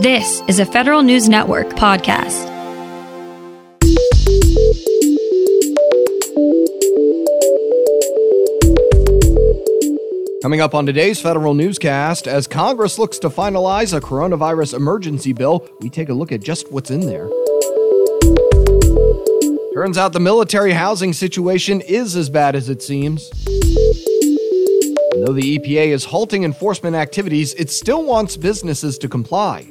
This is a Federal News Network podcast. Coming up on today's Federal Newscast, as Congress looks to finalize a coronavirus emergency bill, we take a look at just what's in there. Turns out the military housing situation is as bad as it seems. And though the EPA is halting enforcement activities, it still wants businesses to comply.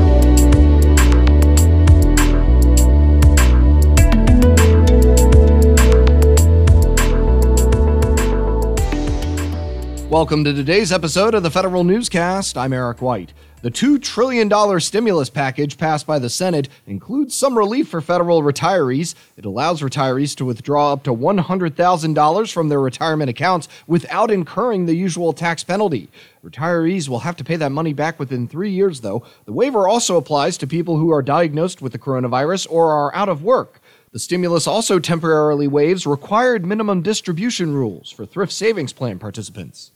Welcome to today's episode of the Federal Newscast. I'm Eric White. The $2 trillion stimulus package passed by the Senate includes some relief for federal retirees. It allows retirees to withdraw up to $100,000 from their retirement accounts without incurring the usual tax penalty. Retirees will have to pay that money back within three years, though. The waiver also applies to people who are diagnosed with the coronavirus or are out of work. The stimulus also temporarily waives required minimum distribution rules for thrift savings plan participants.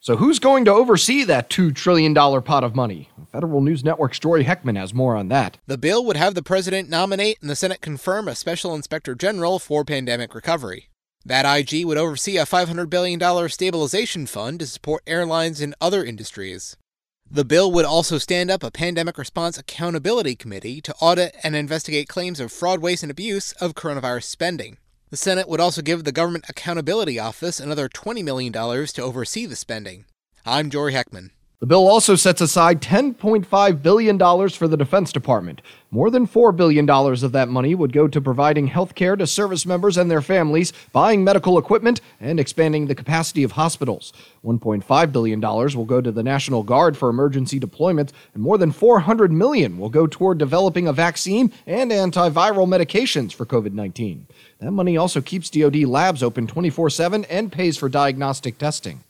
So, who's going to oversee that $2 trillion pot of money? Federal News Network's Jory Heckman has more on that. The bill would have the president nominate and the Senate confirm a special inspector general for pandemic recovery. That IG would oversee a $500 billion stabilization fund to support airlines and other industries. The bill would also stand up a pandemic response accountability committee to audit and investigate claims of fraud, waste, and abuse of coronavirus spending. The Senate would also give the Government Accountability Office another $20 million to oversee the spending. I'm Jory Heckman. The bill also sets aside $10.5 billion for the Defense Department. More than $4 billion of that money would go to providing health care to service members and their families, buying medical equipment, and expanding the capacity of hospitals. $1.5 billion will go to the National Guard for emergency deployment, and more than 400 million will go toward developing a vaccine and antiviral medications for COVID 19. That money also keeps DoD labs open 24 7 and pays for diagnostic testing.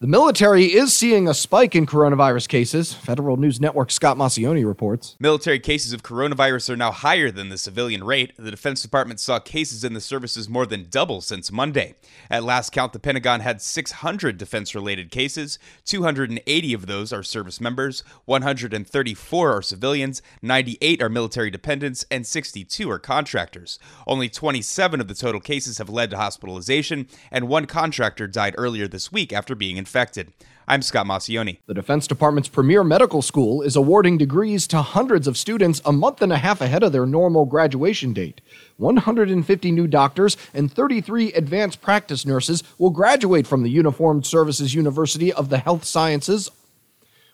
The military is seeing a spike in coronavirus cases. Federal News Network Scott Maucione reports. Military cases of coronavirus are now higher than the civilian rate. The Defense Department saw cases in the services more than double since Monday. At last count, the Pentagon had 600 defense related cases. 280 of those are service members, 134 are civilians, 98 are military dependents, and 62 are contractors. Only 27 of the total cases have led to hospitalization, and one contractor died earlier this week after being infected infected. I'm Scott Maucione. The Defense Department's premier medical school is awarding degrees to hundreds of students a month and a half ahead of their normal graduation date. 150 new doctors and 33 advanced practice nurses will graduate from the Uniformed Services University of the Health Sciences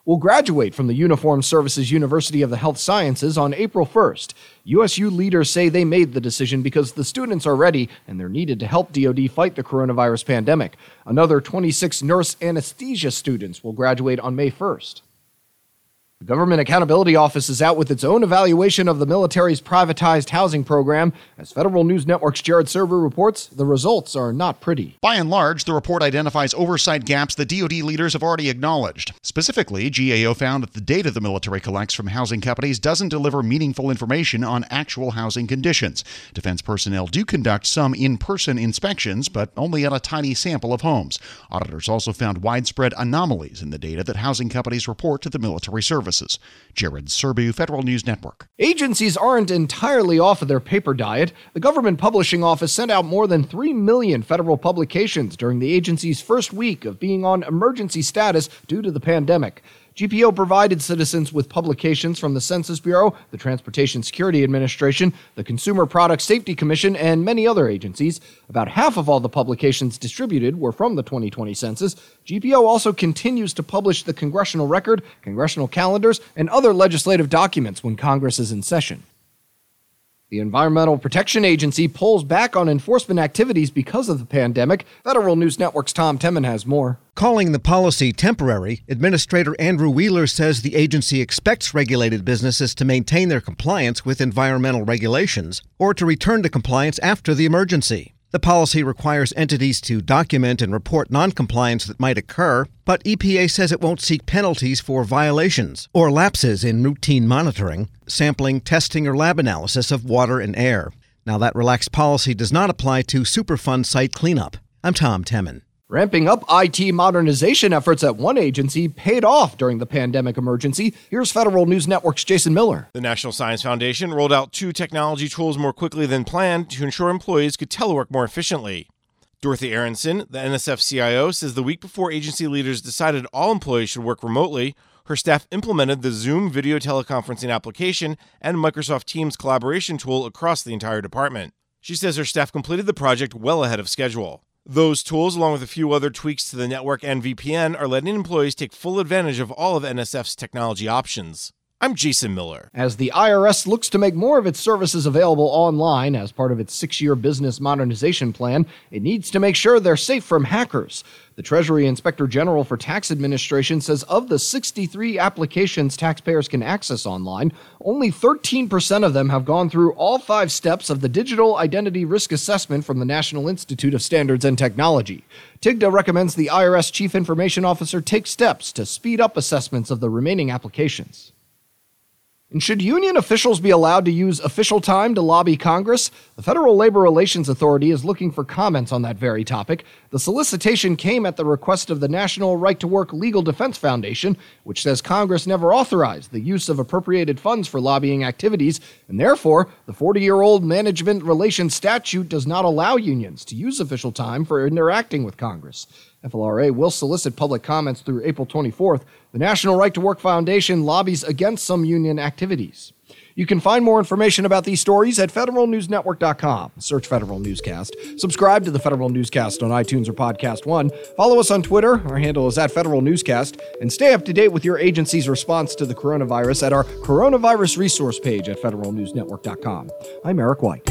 will graduate from the Uniformed Services University of the Health Sciences on April 1st. USU leaders say they made the decision because the students are ready and they're needed to help DoD fight the coronavirus pandemic. Another 26 nurse anesthesia students will graduate on May 1st. The Government Accountability Office is out with its own evaluation of the military's privatized housing program. As Federal News Network's Jared Serbu reports, the results are not pretty. By and large, the report identifies oversight gaps that DoD leaders have already acknowledged. Specifically, GAO found that the data the military collects from housing companies doesn't deliver meaningful information on actual housing conditions. Defense personnel do conduct some in person inspections, but only on a tiny sample of homes. Auditors also found widespread anomalies in the data that housing companies report to the military service services. Jared Serbu, Federal News Network. Agencies aren't entirely off of their paper diet. The Government Publishing Office sent out more than 3 million federal publications during the agency's first week of being on emergency status due to the pandemic. GPO provided citizens with publications from the Census Bureau, the Transportation Security Administration, the Consumer Product Safety Commission, and many other agencies. About half of all the publications distributed were from the 2020 census. GPO also continues to publish the congressional record, congressional calendars, and other legislative documents when Congress is in session. The Environmental Protection Agency pulls back on enforcement activities because of the pandemic. Federal News Network's Tom Temin has more. Calling the policy temporary, Administrator Andrew Wheeler says the agency expects regulated businesses to maintain their compliance with environmental regulations or to return to compliance after the emergency. The policy requires entities to document and report noncompliance that might occur, but EPA says it won't seek penalties for violations or lapses in routine monitoring, sampling, testing, or lab analysis of water and air. Now, that relaxed policy does not apply to Superfund site cleanup. I'm Tom Temin. Ramping up IT modernization efforts at one agency paid off during the pandemic emergency. Here's Federal News Network's Jason Miller. The National Science Foundation rolled out two technology tools more quickly than planned to ensure employees could telework more efficiently. Dorothy Aronson, the NSF CIO, says the week before agency leaders decided all employees should work remotely, her staff implemented the Zoom video teleconferencing application and Microsoft Teams collaboration tool across the entire department. She says her staff completed the project well ahead of schedule. Those tools, along with a few other tweaks to the network and VPN, are letting employees take full advantage of all of NSF's technology options. I'm Jason Miller. As the IRS looks to make more of its services available online as part of its six year business modernization plan, it needs to make sure they're safe from hackers. The Treasury Inspector General for Tax Administration says of the 63 applications taxpayers can access online, only 13% of them have gone through all five steps of the Digital Identity Risk Assessment from the National Institute of Standards and Technology. TIGTA recommends the IRS Chief Information Officer take steps to speed up assessments of the remaining applications. And should union officials be allowed to use official time to lobby Congress? The Federal Labor Relations Authority is looking for comments on that very topic. The solicitation came at the request of the National Right to Work Legal Defense Foundation, which says Congress never authorized the use of appropriated funds for lobbying activities, and therefore, the 40 year old management relations statute does not allow unions to use official time for interacting with Congress. FLRA will solicit public comments through April 24th. The National Right to Work Foundation lobbies against some union activities. You can find more information about these stories at federalnewsnetwork.com. Search Federal Newscast. Subscribe to the Federal Newscast on iTunes or Podcast One. Follow us on Twitter. Our handle is at Federal Newscast. And stay up to date with your agency's response to the coronavirus at our coronavirus resource page at federalnewsnetwork.com. I'm Eric White.